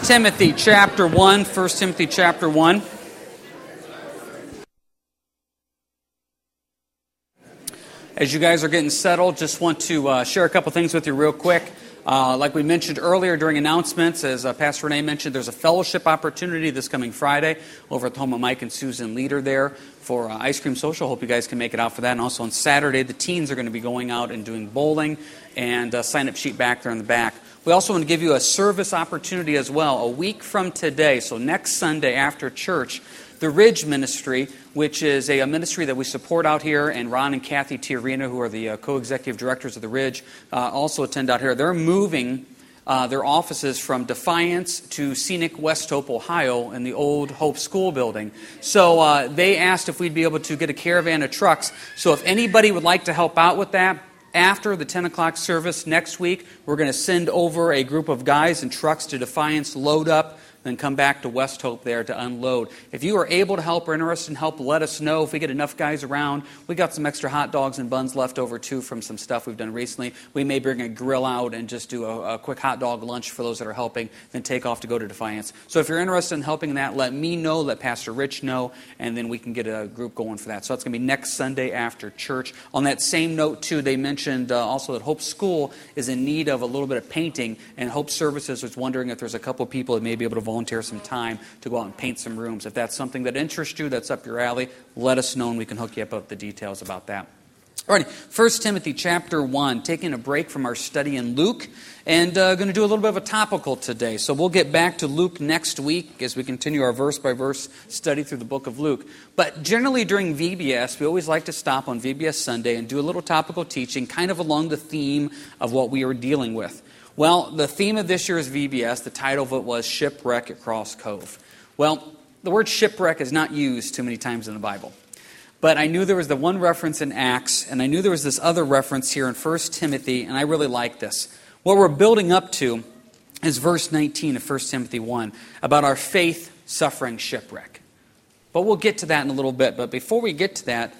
Timothy chapter 1. 1 Timothy chapter 1. As you guys are getting settled, just want to uh, share a couple things with you real quick. Uh, like we mentioned earlier during announcements, as uh, Pastor Renee mentioned, there's a fellowship opportunity this coming Friday over at the home of Mike and Susan Leader there for uh, Ice Cream Social. Hope you guys can make it out for that. And also on Saturday, the teens are going to be going out and doing bowling and uh, sign up sheet back there in the back. We also want to give you a service opportunity as well. A week from today, so next Sunday after church, the Ridge Ministry, which is a, ministry that we support out here, and Ron and Kathy Tiarina, who are the uh, co executive directors of the Ridge, uh, also attend out here. They're moving uh, their offices from Defiance to scenic West Hope, Ohio, in the old Hope School building. So uh, they asked if we'd be able to get a caravan of trucks. So if anybody would like to help out with that, after the 10 o'clock service next week, we're going to send over a group of guys and trucks to Defiance, load up then come back to West Hope there to unload. If you are able to help or interested in help, let us know. If we get enough guys around, we got some extra hot dogs and buns left over too from some stuff we've done recently. We may bring a grill out and just do a, a quick hot dog lunch for those that are helping, then take off to go to Defiance. So if you're interested in helping that, let me know, let Pastor Rich know, and then we can get a group going for that. So that's going to be next Sunday after church. On that same note, too, they mentioned uh, also that Hope School is in need of a little bit of painting, and Hope Services was wondering if there's a couple people that may be able to volunteer some time to go out and paint some rooms. If that's something that interests you, that's up your alley, let us know and we can hook you up with the details about that. All right, 1 Timothy chapter 1, taking a break from our study in Luke, and uh, going to do a little bit of a topical today. So we'll get back to Luke next week as we continue our verse by verse study through the book of Luke. But generally during VBS, we always like to stop on VBS Sunday and do a little topical teaching, kind of along the theme of what we are dealing with. Well, the theme of this year's VBS, the title of it was Shipwreck at Cross Cove. Well, the word shipwreck is not used too many times in the Bible. But I knew there was the one reference in Acts, and I knew there was this other reference here in 1 Timothy, and I really like this. What we're building up to is verse 19 of 1 Timothy 1 about our faith suffering shipwreck. But we'll get to that in a little bit. But before we get to that,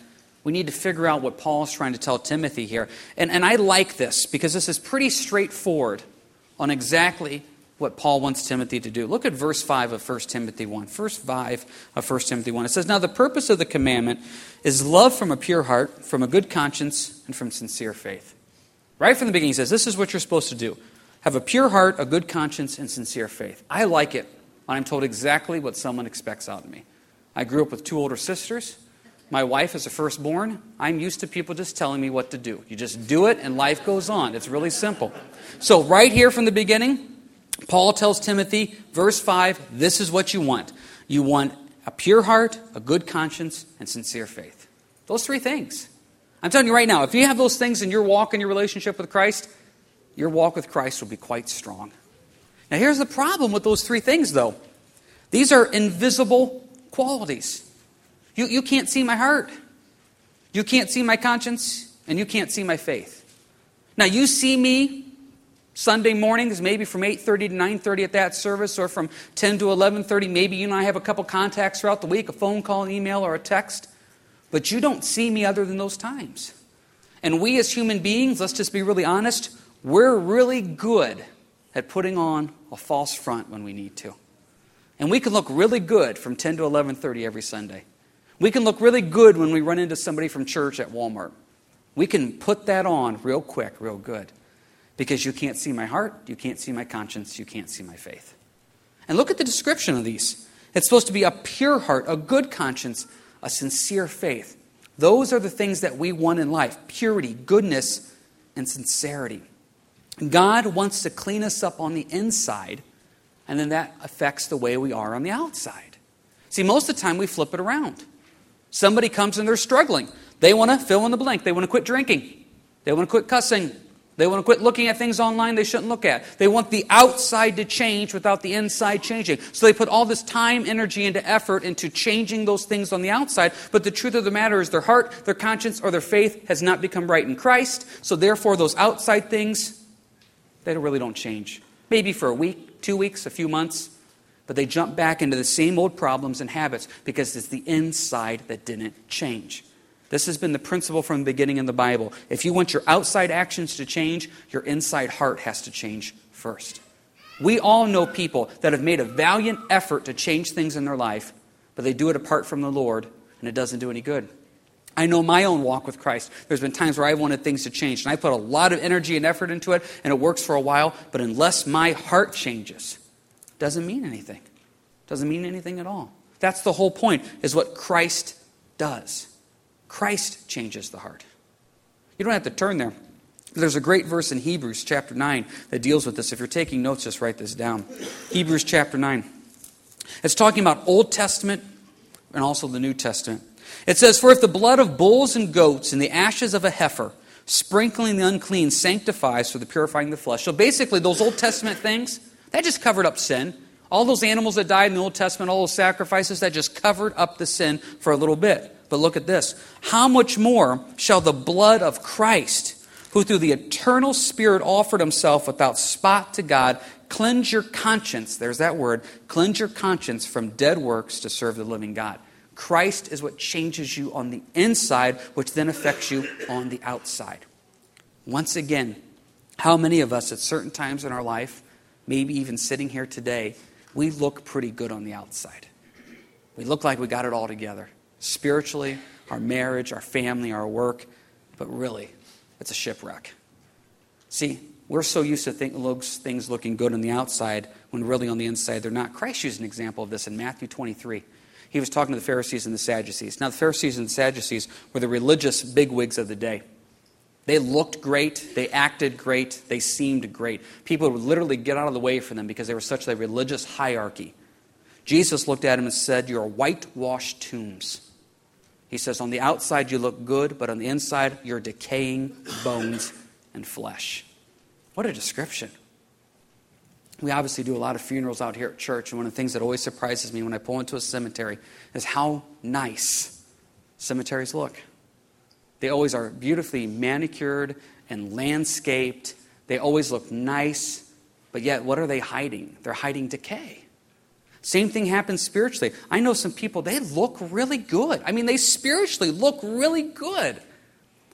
we need to figure out what Paul is trying to tell Timothy here. And, and I like this because this is pretty straightforward on exactly what Paul wants Timothy to do. Look at verse 5 of 1 Timothy 1. Verse 5 of 1 Timothy 1. It says, Now the purpose of the commandment is love from a pure heart, from a good conscience, and from sincere faith. Right from the beginning, he says, This is what you're supposed to do. Have a pure heart, a good conscience, and sincere faith. I like it when I'm told exactly what someone expects out of me. I grew up with two older sisters. My wife is a firstborn. I'm used to people just telling me what to do. You just do it and life goes on. It's really simple. So, right here from the beginning, Paul tells Timothy, verse 5, this is what you want. You want a pure heart, a good conscience, and sincere faith. Those three things. I'm telling you right now, if you have those things in your walk and your relationship with Christ, your walk with Christ will be quite strong. Now, here's the problem with those three things, though these are invisible qualities. You, you can't see my heart. You can't see my conscience, and you can't see my faith. Now, you see me Sunday mornings, maybe from 8.30 to 9.30 at that service, or from 10 to 11.30. Maybe you and I have a couple contacts throughout the week, a phone call, an email, or a text. But you don't see me other than those times. And we as human beings, let's just be really honest, we're really good at putting on a false front when we need to. And we can look really good from 10 to 11:30 every Sunday. We can look really good when we run into somebody from church at Walmart. We can put that on real quick, real good. Because you can't see my heart, you can't see my conscience, you can't see my faith. And look at the description of these. It's supposed to be a pure heart, a good conscience, a sincere faith. Those are the things that we want in life purity, goodness, and sincerity. God wants to clean us up on the inside, and then that affects the way we are on the outside. See, most of the time we flip it around. Somebody comes and they're struggling. They want to fill in the blank. They want to quit drinking. They want to quit cussing. They want to quit looking at things online they shouldn't look at. They want the outside to change without the inside changing. So they put all this time, energy, into effort into changing those things on the outside. But the truth of the matter is their heart, their conscience, or their faith has not become right in Christ. So therefore, those outside things, they really don't change. Maybe for a week, two weeks, a few months but they jump back into the same old problems and habits because it's the inside that didn't change. This has been the principle from the beginning in the Bible. If you want your outside actions to change, your inside heart has to change first. We all know people that have made a valiant effort to change things in their life, but they do it apart from the Lord, and it doesn't do any good. I know my own walk with Christ. There's been times where I've wanted things to change, and I put a lot of energy and effort into it, and it works for a while, but unless my heart changes, doesn't mean anything. Doesn't mean anything at all. That's the whole point, is what Christ does. Christ changes the heart. You don't have to turn there. There's a great verse in Hebrews chapter 9 that deals with this. If you're taking notes, just write this down. Hebrews chapter 9. It's talking about Old Testament and also the New Testament. It says, For if the blood of bulls and goats and the ashes of a heifer, sprinkling the unclean, sanctifies for the purifying of the flesh. So basically, those Old Testament things, that just covered up sin. All those animals that died in the Old Testament, all those sacrifices, that just covered up the sin for a little bit. But look at this. How much more shall the blood of Christ, who through the eternal Spirit offered himself without spot to God, cleanse your conscience, there's that word, cleanse your conscience from dead works to serve the living God. Christ is what changes you on the inside, which then affects you on the outside. Once again, how many of us at certain times in our life, maybe even sitting here today, we look pretty good on the outside? We look like we got it all together spiritually, our marriage, our family, our work, but really, it's a shipwreck. See, we're so used to things looking good on the outside when really on the inside they're not. Christ used an example of this in Matthew 23. He was talking to the Pharisees and the Sadducees. Now, the Pharisees and the Sadducees were the religious bigwigs of the day. They looked great, they acted great, they seemed great. People would literally get out of the way for them because they were such a religious hierarchy. Jesus looked at them and said, You're whitewashed tombs. He says, On the outside you look good, but on the inside you're decaying bones and flesh. What a description. We obviously do a lot of funerals out here at church, and one of the things that always surprises me when I pull into a cemetery is how nice cemeteries look. They always are beautifully manicured and landscaped. They always look nice, but yet what are they hiding? They're hiding decay. Same thing happens spiritually. I know some people, they look really good. I mean, they spiritually look really good.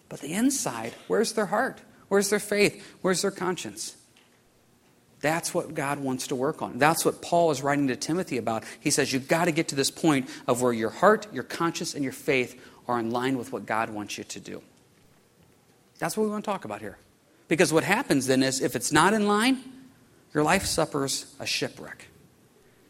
But the inside, where's their heart? Where's their faith? Where's their conscience? That's what God wants to work on. That's what Paul is writing to Timothy about. He says, You've got to get to this point of where your heart, your conscience, and your faith are in line with what God wants you to do. That's what we want to talk about here. Because what happens then is, if it's not in line, your life suffers a shipwreck.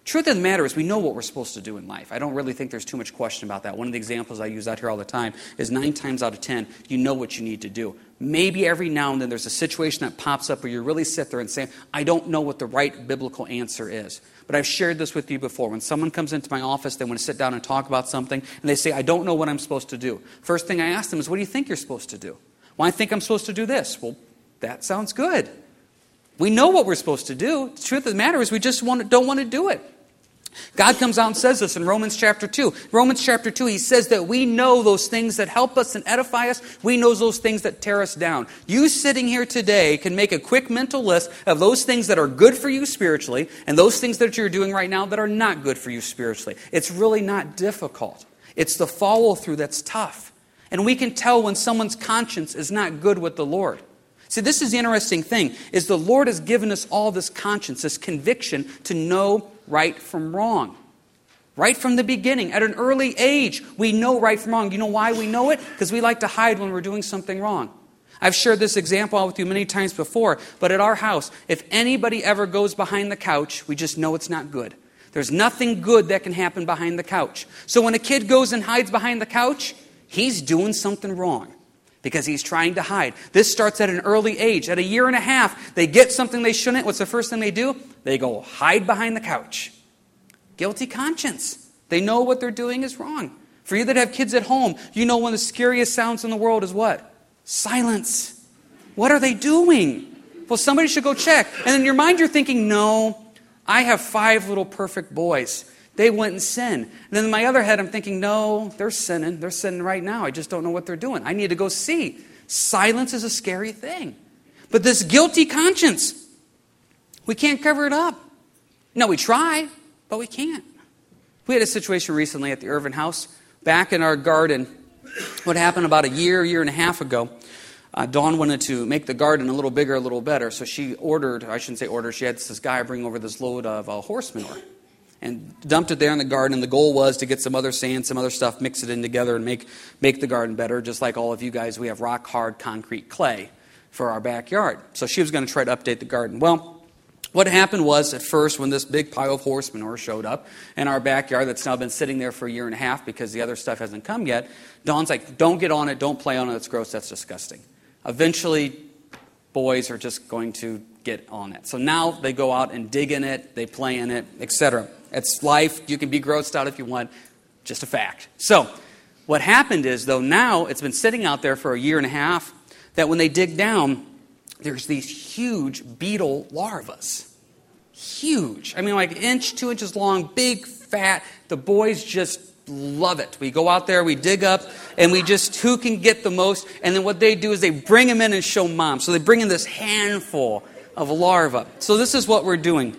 Truth of the matter is, we know what we're supposed to do in life. I don't really think there's too much question about that. One of the examples I use out here all the time is nine times out of ten, you know what you need to do. Maybe every now and then there's a situation that pops up where you really sit there and say, I don't know what the right biblical answer is. But I've shared this with you before. When someone comes into my office, they want to sit down and talk about something, and they say, I don't know what I'm supposed to do. First thing I ask them is, What do you think you're supposed to do? Well, I think I'm supposed to do this. Well, that sounds good. We know what we're supposed to do. The truth of the matter is, we just want to, don't want to do it. God comes out and says this in Romans chapter 2. Romans chapter 2, he says that we know those things that help us and edify us. We know those things that tear us down. You sitting here today can make a quick mental list of those things that are good for you spiritually and those things that you're doing right now that are not good for you spiritually. It's really not difficult. It's the follow through that's tough. And we can tell when someone's conscience is not good with the Lord. See, this is the interesting thing is the Lord has given us all this conscience, this conviction to know right from wrong. Right from the beginning, at an early age, we know right from wrong. You know why we know it? Because we like to hide when we're doing something wrong. I've shared this example with you many times before, but at our house, if anybody ever goes behind the couch, we just know it's not good. There's nothing good that can happen behind the couch. So when a kid goes and hides behind the couch, he's doing something wrong because he's trying to hide. This starts at an early age. At a year and a half, they get something they shouldn't. What's the first thing they do? They go hide behind the couch. Guilty conscience. They know what they're doing is wrong. For you that have kids at home, you know one of the scariest sounds in the world is what? Silence. What are they doing? Well, somebody should go check. And in your mind, you're thinking, no, I have five little perfect boys. They went and sinned. And then in my other head, I'm thinking, no, they're sinning. They're sinning right now. I just don't know what they're doing. I need to go see. Silence is a scary thing. But this guilty conscience, we can't cover it up. No, we try, but we can't. We had a situation recently at the Irvin House, back in our garden. What happened about a year, year and a half ago? uh, Dawn wanted to make the garden a little bigger, a little better. So she ordered, I shouldn't say ordered, she had this guy bring over this load of uh, horse manure and dumped it there in the garden. And the goal was to get some other sand, some other stuff, mix it in together, and make, make the garden better. Just like all of you guys, we have rock hard concrete clay for our backyard. So she was going to try to update the garden. Well, what happened was at first, when this big pile of horse manure showed up in our backyard that's now been sitting there for a year and a half because the other stuff hasn't come yet, Dawn's like, don't get on it, don't play on it, that's gross, that's disgusting. Eventually, boys are just going to get on it. So now they go out and dig in it, they play in it, etc. It's life. You can be grossed out if you want, just a fact. So, what happened is, though, now it's been sitting out there for a year and a half, that when they dig down, there's these huge beetle larvas. Huge. I mean, like inch, two inches long, big, fat. The boys just love it. We go out there, we dig up, and we just, who can get the most? And then what they do is they bring them in and show mom. So they bring in this handful of larvae. So this is what we're doing.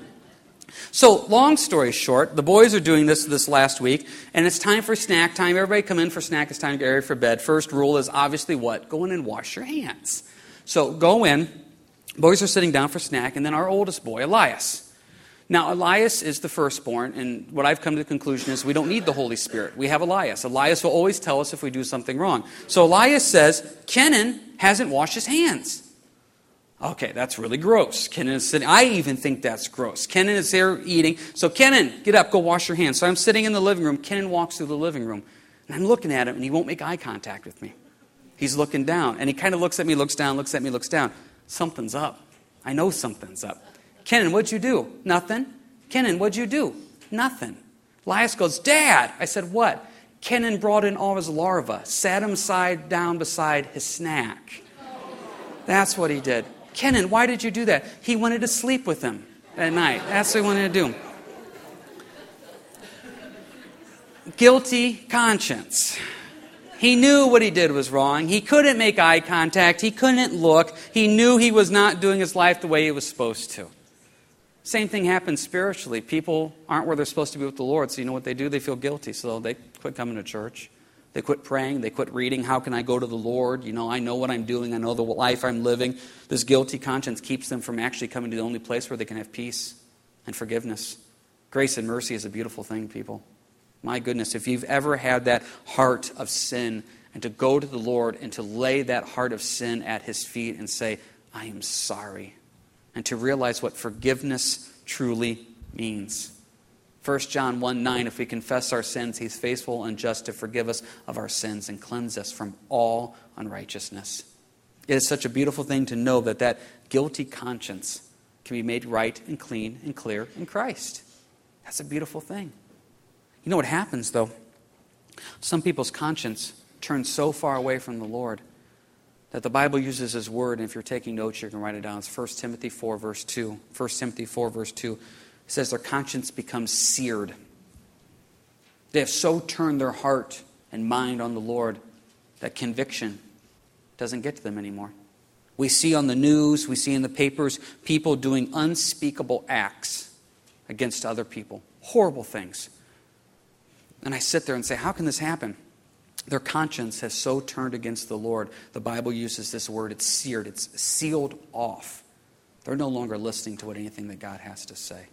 So, long story short, the boys are doing this this last week, and it's time for snack time. Everybody come in for snack. It's time to get ready for bed. First rule is obviously what? Go in and wash your hands. So, go in. Boys are sitting down for snack, and then our oldest boy, Elias. Now, Elias is the firstborn, and what I've come to the conclusion is we don't need the Holy Spirit. We have Elias. Elias will always tell us if we do something wrong. So Elias says, Kenan hasn't washed his hands. Okay, that's really gross. Kenan is sitting. I even think that's gross. Kenan is there eating. So, Kenan, get up, go wash your hands. So I'm sitting in the living room. Kenan walks through the living room, and I'm looking at him, and he won't make eye contact with me. He's looking down, and he kind of looks at me, looks down, looks at me, looks down. Something's up. I know something's up. Kenan, what'd you do? Nothing. Kenan, what'd you do? Nothing. Elias goes, Dad. I said, What? Kenan brought in all his larvae, sat him side down beside his snack. That's what he did. Kenan, why did you do that? He wanted to sleep with him at night. That's what he wanted to do. Guilty conscience. He knew what he did was wrong. He couldn't make eye contact. He couldn't look. He knew he was not doing his life the way he was supposed to. Same thing happens spiritually. People aren't where they're supposed to be with the Lord, so you know what they do? They feel guilty, so they quit coming to church. They quit praying. They quit reading. How can I go to the Lord? You know, I know what I'm doing. I know the life I'm living. This guilty conscience keeps them from actually coming to the only place where they can have peace and forgiveness. Grace and mercy is a beautiful thing, people. My goodness, if you've ever had that heart of sin and to go to the Lord and to lay that heart of sin at His feet and say, I am sorry and to realize what forgiveness truly means. 1 John 1 9, if we confess our sins, he's faithful and just to forgive us of our sins and cleanse us from all unrighteousness. It is such a beautiful thing to know that that guilty conscience can be made right and clean and clear in Christ. That's a beautiful thing. You know what happens, though? Some people's conscience turns so far away from the Lord that the Bible uses his word, and if you're taking notes, you can write it down. It's 1 Timothy 4, verse 2. 1 Timothy 4, verse 2 says, Their conscience becomes seared. They have so turned their heart and mind on the Lord that conviction doesn't get to them anymore. We see on the news, we see in the papers, people doing unspeakable acts against other people, horrible things. And I sit there and say, How can this happen? Their conscience has so turned against the Lord. The Bible uses this word it's seared, it's sealed off. They're no longer listening to what anything that God has to say.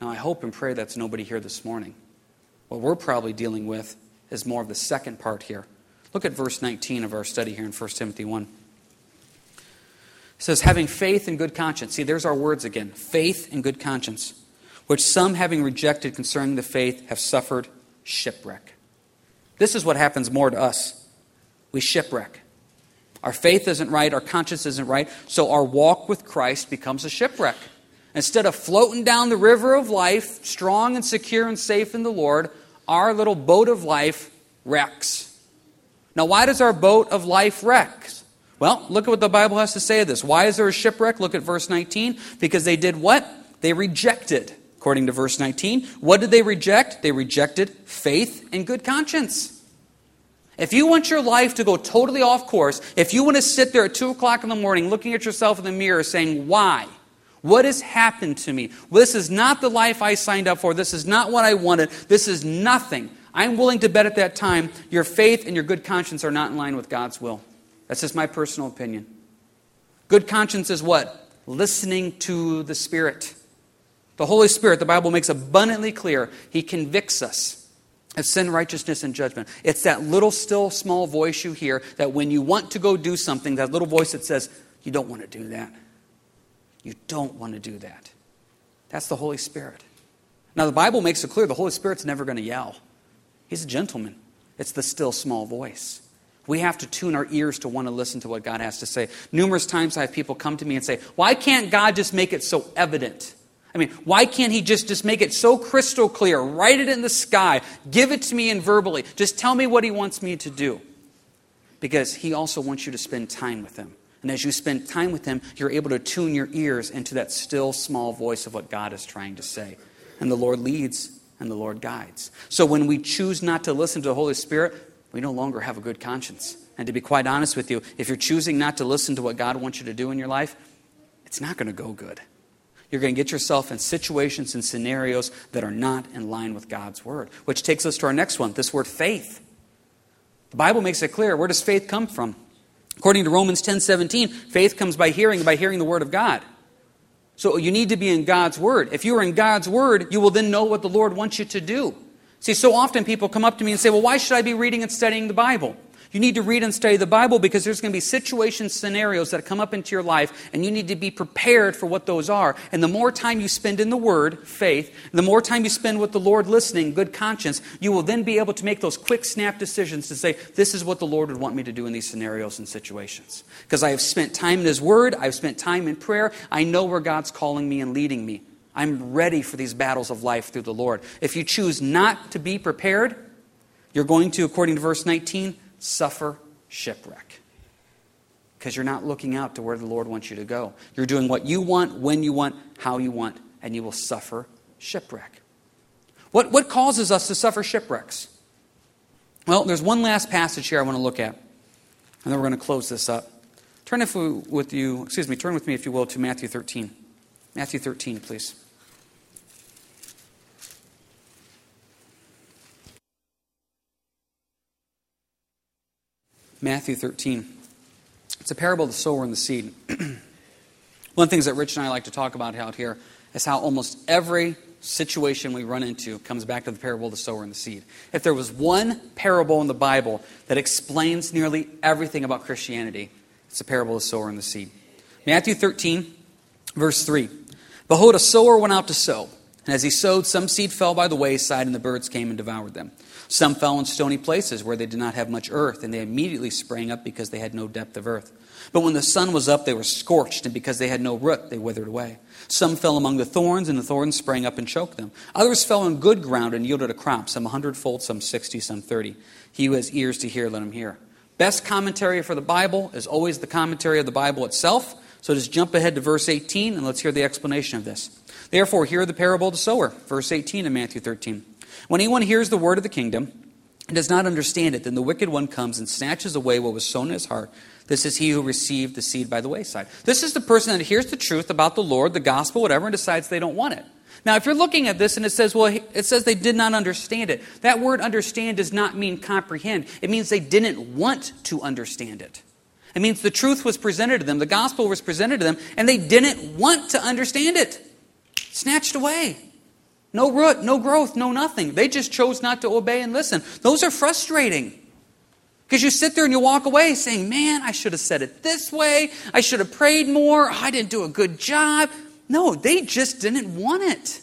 Now, I hope and pray that's nobody here this morning. What we're probably dealing with is more of the second part here. Look at verse 19 of our study here in 1 Timothy 1. It says, having faith and good conscience. See, there's our words again faith and good conscience, which some, having rejected concerning the faith, have suffered shipwreck. This is what happens more to us. We shipwreck. Our faith isn't right, our conscience isn't right, so our walk with Christ becomes a shipwreck. Instead of floating down the river of life, strong and secure and safe in the Lord, our little boat of life wrecks. Now, why does our boat of life wreck? Well, look at what the Bible has to say of this. Why is there a shipwreck? Look at verse 19. Because they did what? They rejected according to verse 19. What did they reject? They rejected faith and good conscience. If you want your life to go totally off course, if you want to sit there at 2 o'clock in the morning looking at yourself in the mirror saying, Why? What has happened to me? Well, this is not the life I signed up for. This is not what I wanted. This is nothing. I'm willing to bet at that time your faith and your good conscience are not in line with God's will. That's just my personal opinion. Good conscience is what? Listening to the Spirit. The Holy Spirit, the Bible makes abundantly clear, He convicts us of sin, righteousness, and judgment. It's that little, still, small voice you hear that when you want to go do something, that little voice that says, You don't want to do that. You don't want to do that. That's the Holy Spirit. Now, the Bible makes it clear the Holy Spirit's never going to yell. He's a gentleman. It's the still small voice. We have to tune our ears to want to listen to what God has to say. Numerous times I have people come to me and say, Why can't God just make it so evident? I mean, why can't He just, just make it so crystal clear? Write it in the sky. Give it to me in verbally. Just tell me what He wants me to do. Because He also wants you to spend time with Him. And as you spend time with Him, you're able to tune your ears into that still small voice of what God is trying to say. And the Lord leads and the Lord guides. So when we choose not to listen to the Holy Spirit, we no longer have a good conscience. And to be quite honest with you, if you're choosing not to listen to what God wants you to do in your life, it's not going to go good. You're going to get yourself in situations and scenarios that are not in line with God's word. Which takes us to our next one this word faith. The Bible makes it clear where does faith come from? According to Romans 10 17, faith comes by hearing, by hearing the word of God. So you need to be in God's Word. If you are in God's Word, you will then know what the Lord wants you to do. See, so often people come up to me and say, Well, why should I be reading and studying the Bible? You need to read and study the Bible because there's going to be situations, scenarios that come up into your life, and you need to be prepared for what those are. And the more time you spend in the Word, faith, the more time you spend with the Lord listening, good conscience, you will then be able to make those quick snap decisions to say, This is what the Lord would want me to do in these scenarios and situations. Because I have spent time in His Word, I've spent time in prayer, I know where God's calling me and leading me. I'm ready for these battles of life through the Lord. If you choose not to be prepared, you're going to, according to verse 19, suffer shipwreck. Because you're not looking out to where the Lord wants you to go. You're doing what you want, when you want, how you want, and you will suffer shipwreck. What, what causes us to suffer shipwrecks? Well, there's one last passage here I want to look at, and then we're going to close this up. Turn if we, with you, excuse me, turn with me if you will to Matthew 13. Matthew 13, please. Matthew 13. It's a parable of the sower and the seed. One of the things that Rich and I like to talk about out here is how almost every situation we run into comes back to the parable of the sower and the seed. If there was one parable in the Bible that explains nearly everything about Christianity, it's the parable of the sower and the seed. Matthew 13, verse 3. Behold, a sower went out to sow. And as he sowed, some seed fell by the wayside, and the birds came and devoured them. Some fell in stony places where they did not have much earth, and they immediately sprang up because they had no depth of earth. But when the sun was up, they were scorched, and because they had no root, they withered away. Some fell among the thorns, and the thorns sprang up and choked them. Others fell on good ground and yielded a crop, some a hundredfold, some sixty, some thirty. He who has ears to hear, let him hear. Best commentary for the Bible is always the commentary of the Bible itself. So just jump ahead to verse 18 and let's hear the explanation of this. Therefore, hear the parable of the sower, verse 18 in Matthew 13. When anyone hears the word of the kingdom and does not understand it, then the wicked one comes and snatches away what was sown in his heart. This is he who received the seed by the wayside. This is the person that hears the truth about the Lord, the gospel, whatever, and decides they don't want it. Now, if you're looking at this and it says, well, it says they did not understand it, that word understand does not mean comprehend. It means they didn't want to understand it. It means the truth was presented to them, the gospel was presented to them, and they didn't want to understand it. Snatched away. No root, no growth, no nothing. They just chose not to obey and listen. Those are frustrating. Because you sit there and you walk away saying, Man, I should have said it this way. I should have prayed more. I didn't do a good job. No, they just didn't want it.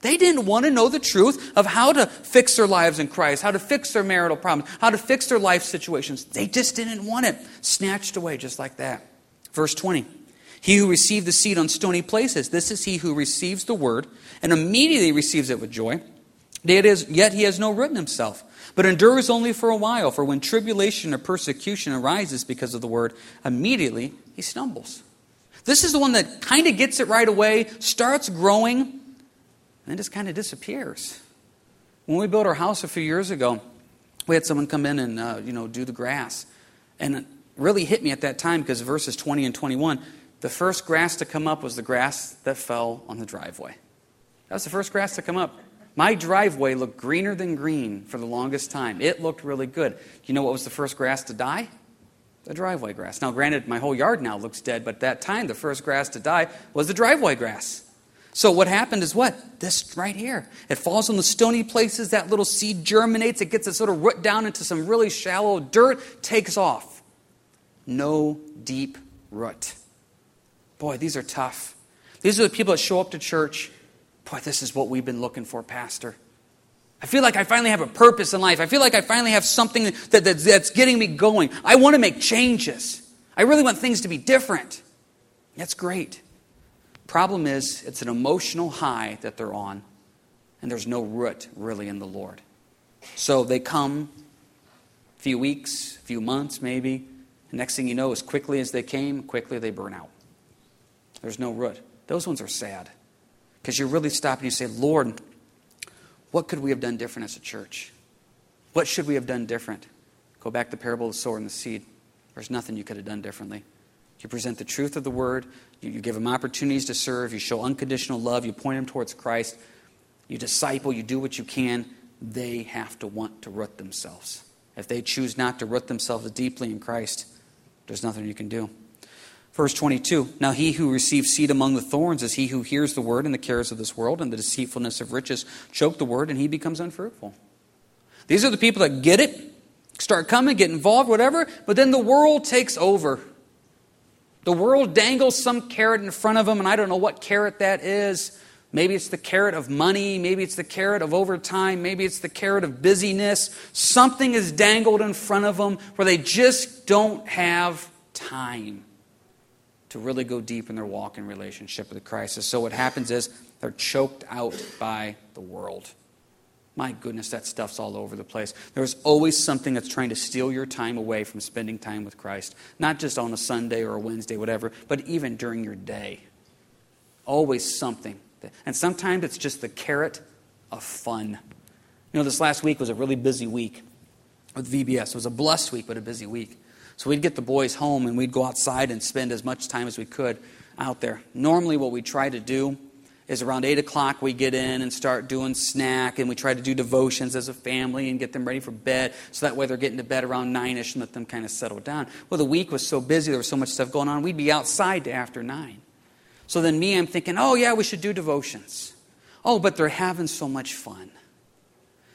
They didn't want to know the truth of how to fix their lives in Christ, how to fix their marital problems, how to fix their life situations. They just didn't want it. Snatched away just like that. Verse 20. He who received the seed on stony places, this is he who receives the word and immediately receives it with joy. Yet he has no root in himself, but endures only for a while. For when tribulation or persecution arises because of the word, immediately he stumbles. This is the one that kind of gets it right away, starts growing, and then just kind of disappears. When we built our house a few years ago, we had someone come in and uh, you know do the grass, and it really hit me at that time because verses 20 and 21 the first grass to come up was the grass that fell on the driveway. That was the first grass to come up. My driveway looked greener than green for the longest time. It looked really good. You know what was the first grass to die? The driveway grass. Now, granted, my whole yard now looks dead, but at that time, the first grass to die was the driveway grass. So, what happened is what? This right here. It falls on the stony places, that little seed germinates, it gets its little root down into some really shallow dirt, takes off. No deep root. Boy, these are tough. These are the people that show up to church. Boy, this is what we've been looking for, Pastor. I feel like I finally have a purpose in life. I feel like I finally have something that, that, that's getting me going. I want to make changes. I really want things to be different. That's great. Problem is, it's an emotional high that they're on, and there's no root really in the Lord. So they come a few weeks, a few months maybe, next thing you know, as quickly as they came, quickly they burn out. There's no root. Those ones are sad. Because you really stop and you say, Lord, what could we have done different as a church? What should we have done different? Go back to the parable of the sower and the seed. There's nothing you could have done differently. You present the truth of the word, you, you give them opportunities to serve, you show unconditional love, you point them towards Christ, you disciple, you do what you can. They have to want to root themselves. If they choose not to root themselves deeply in Christ, there's nothing you can do. Verse 22 Now he who receives seed among the thorns is he who hears the word and the cares of this world and the deceitfulness of riches choke the word and he becomes unfruitful. These are the people that get it, start coming, get involved, whatever, but then the world takes over. The world dangles some carrot in front of them, and I don't know what carrot that is. Maybe it's the carrot of money. Maybe it's the carrot of overtime. Maybe it's the carrot of busyness. Something is dangled in front of them where they just don't have time to really go deep in their walk and relationship with Christ. So what happens is they're choked out by the world. My goodness, that stuff's all over the place. There's always something that's trying to steal your time away from spending time with Christ. Not just on a Sunday or a Wednesday, whatever, but even during your day. Always something. And sometimes it's just the carrot of fun. You know, this last week was a really busy week with VBS. It was a blessed week, but a busy week. So we'd get the boys home and we'd go outside and spend as much time as we could out there. Normally, what we try to do is around 8 o'clock we get in and start doing snack and we try to do devotions as a family and get them ready for bed. So that way they're getting to bed around 9ish and let them kind of settle down. Well the week was so busy there was so much stuff going on we'd be outside after 9 so then me i'm thinking oh yeah we should do devotions. Oh but they're having so much fun.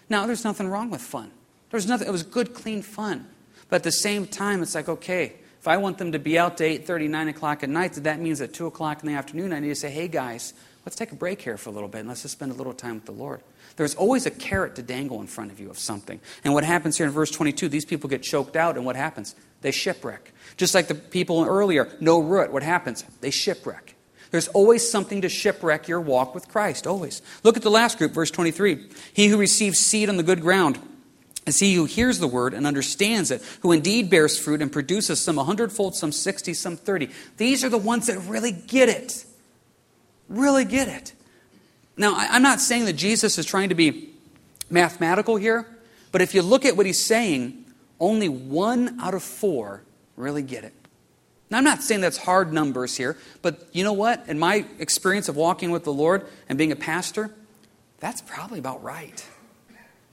Now there's nothing wrong with fun. There's nothing it was good clean fun but at the same time, it's like, okay, if I want them to be out to 8.30, 9 o'clock at night, that means at 2 o'clock in the afternoon, I need to say, hey, guys, let's take a break here for a little bit and let's just spend a little time with the Lord. There's always a carrot to dangle in front of you of something. And what happens here in verse 22, these people get choked out, and what happens? They shipwreck. Just like the people earlier, no root. What happens? They shipwreck. There's always something to shipwreck your walk with Christ, always. Look at the last group, verse 23. He who receives seed on the good ground is he who hears the word and understands it, who indeed bears fruit and produces some a hundredfold, some sixty, some thirty. These are the ones that really get it. Really get it. Now, I'm not saying that Jesus is trying to be mathematical here, but if you look at what he's saying, only one out of four really get it. Now, I'm not saying that's hard numbers here, but you know what? In my experience of walking with the Lord and being a pastor, that's probably about right.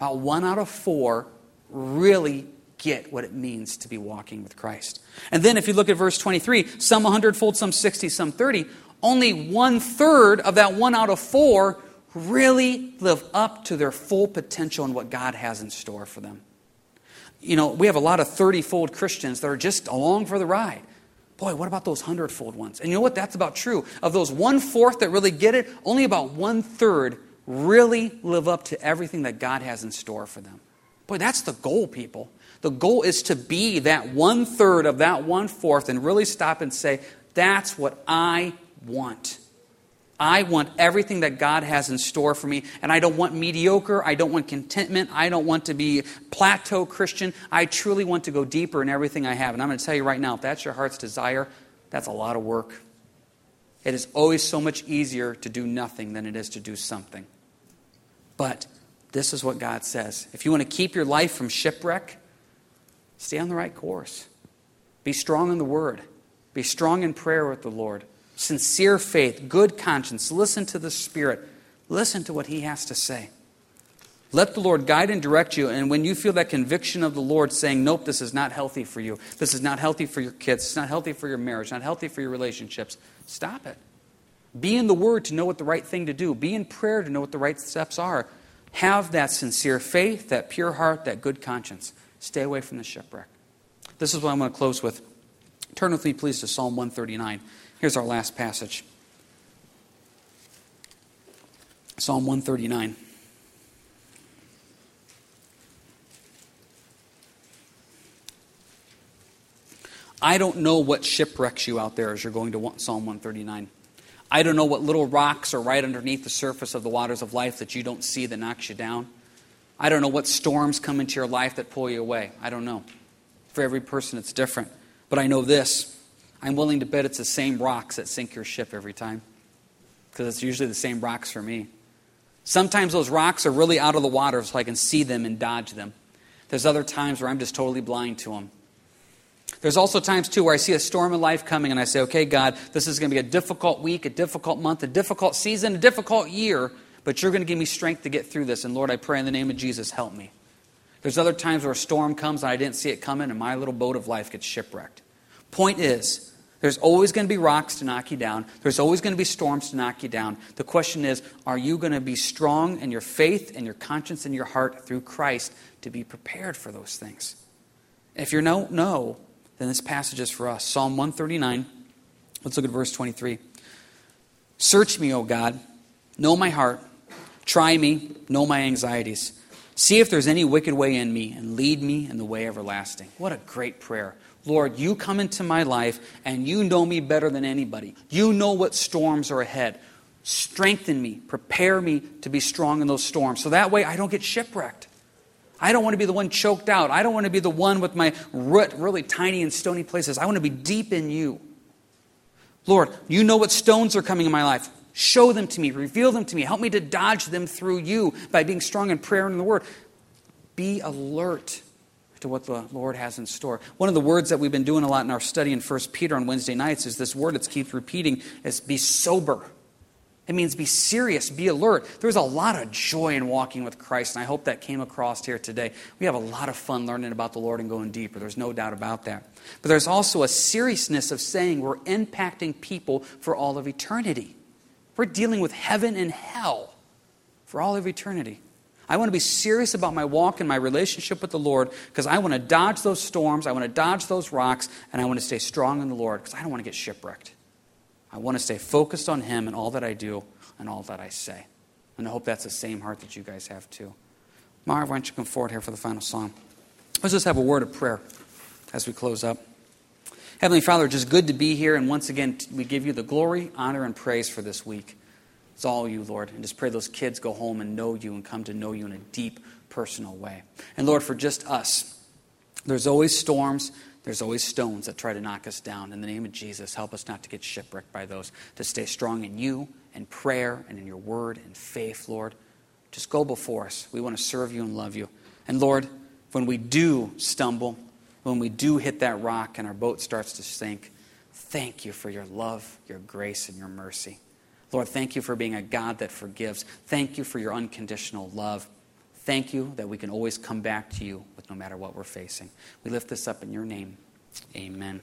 About one out of four really get what it means to be walking with Christ. And then if you look at verse 23, some 100 fold, some 60, some 30, only one third of that one out of four really live up to their full potential and what God has in store for them. You know, we have a lot of 30 fold Christians that are just along for the ride. Boy, what about those hundredfold ones? And you know what? That's about true. Of those one fourth that really get it, only about one third really live up to everything that God has in store for them. Boy, that's the goal, people. The goal is to be that one third of that one fourth and really stop and say, that's what I want. I want everything that God has in store for me. And I don't want mediocre. I don't want contentment. I don't want to be plateau Christian. I truly want to go deeper in everything I have. And I'm going to tell you right now if that's your heart's desire, that's a lot of work. It is always so much easier to do nothing than it is to do something. But this is what God says. If you want to keep your life from shipwreck, stay on the right course. Be strong in the Word. Be strong in prayer with the Lord. Sincere faith, good conscience. Listen to the Spirit. Listen to what He has to say. Let the Lord guide and direct you. And when you feel that conviction of the Lord saying, nope, this is not healthy for you, this is not healthy for your kids, it's not healthy for your marriage, not healthy for your relationships, stop it. Be in the Word to know what the right thing to do. Be in prayer to know what the right steps are. Have that sincere faith, that pure heart, that good conscience. Stay away from the shipwreck. This is what I'm going to close with. Turn with me, please, to Psalm 139. Here's our last passage Psalm 139. I don't know what shipwrecks you out there as you're going to Psalm 139. I don't know what little rocks are right underneath the surface of the waters of life that you don't see that knocks you down. I don't know what storms come into your life that pull you away. I don't know. For every person, it's different. But I know this I'm willing to bet it's the same rocks that sink your ship every time. Because it's usually the same rocks for me. Sometimes those rocks are really out of the water so I can see them and dodge them. There's other times where I'm just totally blind to them. There's also times, too, where I see a storm in life coming and I say, okay, God, this is going to be a difficult week, a difficult month, a difficult season, a difficult year, but you're going to give me strength to get through this. And Lord, I pray in the name of Jesus, help me. There's other times where a storm comes and I didn't see it coming and my little boat of life gets shipwrecked. Point is, there's always going to be rocks to knock you down. There's always going to be storms to knock you down. The question is, are you going to be strong in your faith and your conscience and your heart through Christ to be prepared for those things? If you're no, no, then this passage is for us. Psalm 139. Let's look at verse 23. Search me, O God, know my heart, try me, know my anxieties. See if there's any wicked way in me, and lead me in the way everlasting. What a great prayer. Lord, you come into my life, and you know me better than anybody. You know what storms are ahead. Strengthen me, prepare me to be strong in those storms, so that way I don't get shipwrecked. I don't want to be the one choked out. I don't want to be the one with my root really tiny and stony places. I want to be deep in you. Lord, you know what stones are coming in my life. Show them to me, reveal them to me. Help me to dodge them through you by being strong in prayer and in the word. Be alert to what the Lord has in store. One of the words that we've been doing a lot in our study in 1 Peter on Wednesday nights is this word that's keeps repeating is be sober. It means be serious, be alert. There's a lot of joy in walking with Christ, and I hope that came across here today. We have a lot of fun learning about the Lord and going deeper. There's no doubt about that. But there's also a seriousness of saying we're impacting people for all of eternity. We're dealing with heaven and hell for all of eternity. I want to be serious about my walk and my relationship with the Lord because I want to dodge those storms, I want to dodge those rocks, and I want to stay strong in the Lord because I don't want to get shipwrecked. I want to stay focused on Him in all that I do and all that I say. And I hope that's the same heart that you guys have too. Marv, why don't you come forward here for the final song? Let's just have a word of prayer as we close up. Heavenly Father, just good to be here. And once again, we give you the glory, honor, and praise for this week. It's all you, Lord. And just pray those kids go home and know you and come to know you in a deep, personal way. And Lord, for just us, there's always storms, there's always stones that try to knock us down. In the name of Jesus, help us not to get shipwrecked by those, to stay strong in you and prayer and in your word and faith, Lord. Just go before us. We want to serve you and love you. And Lord, when we do stumble, when we do hit that rock and our boat starts to sink, thank you for your love, your grace, and your mercy. Lord, thank you for being a God that forgives. Thank you for your unconditional love. Thank you that we can always come back to you with no matter what we're facing. We lift this up in your name. Amen.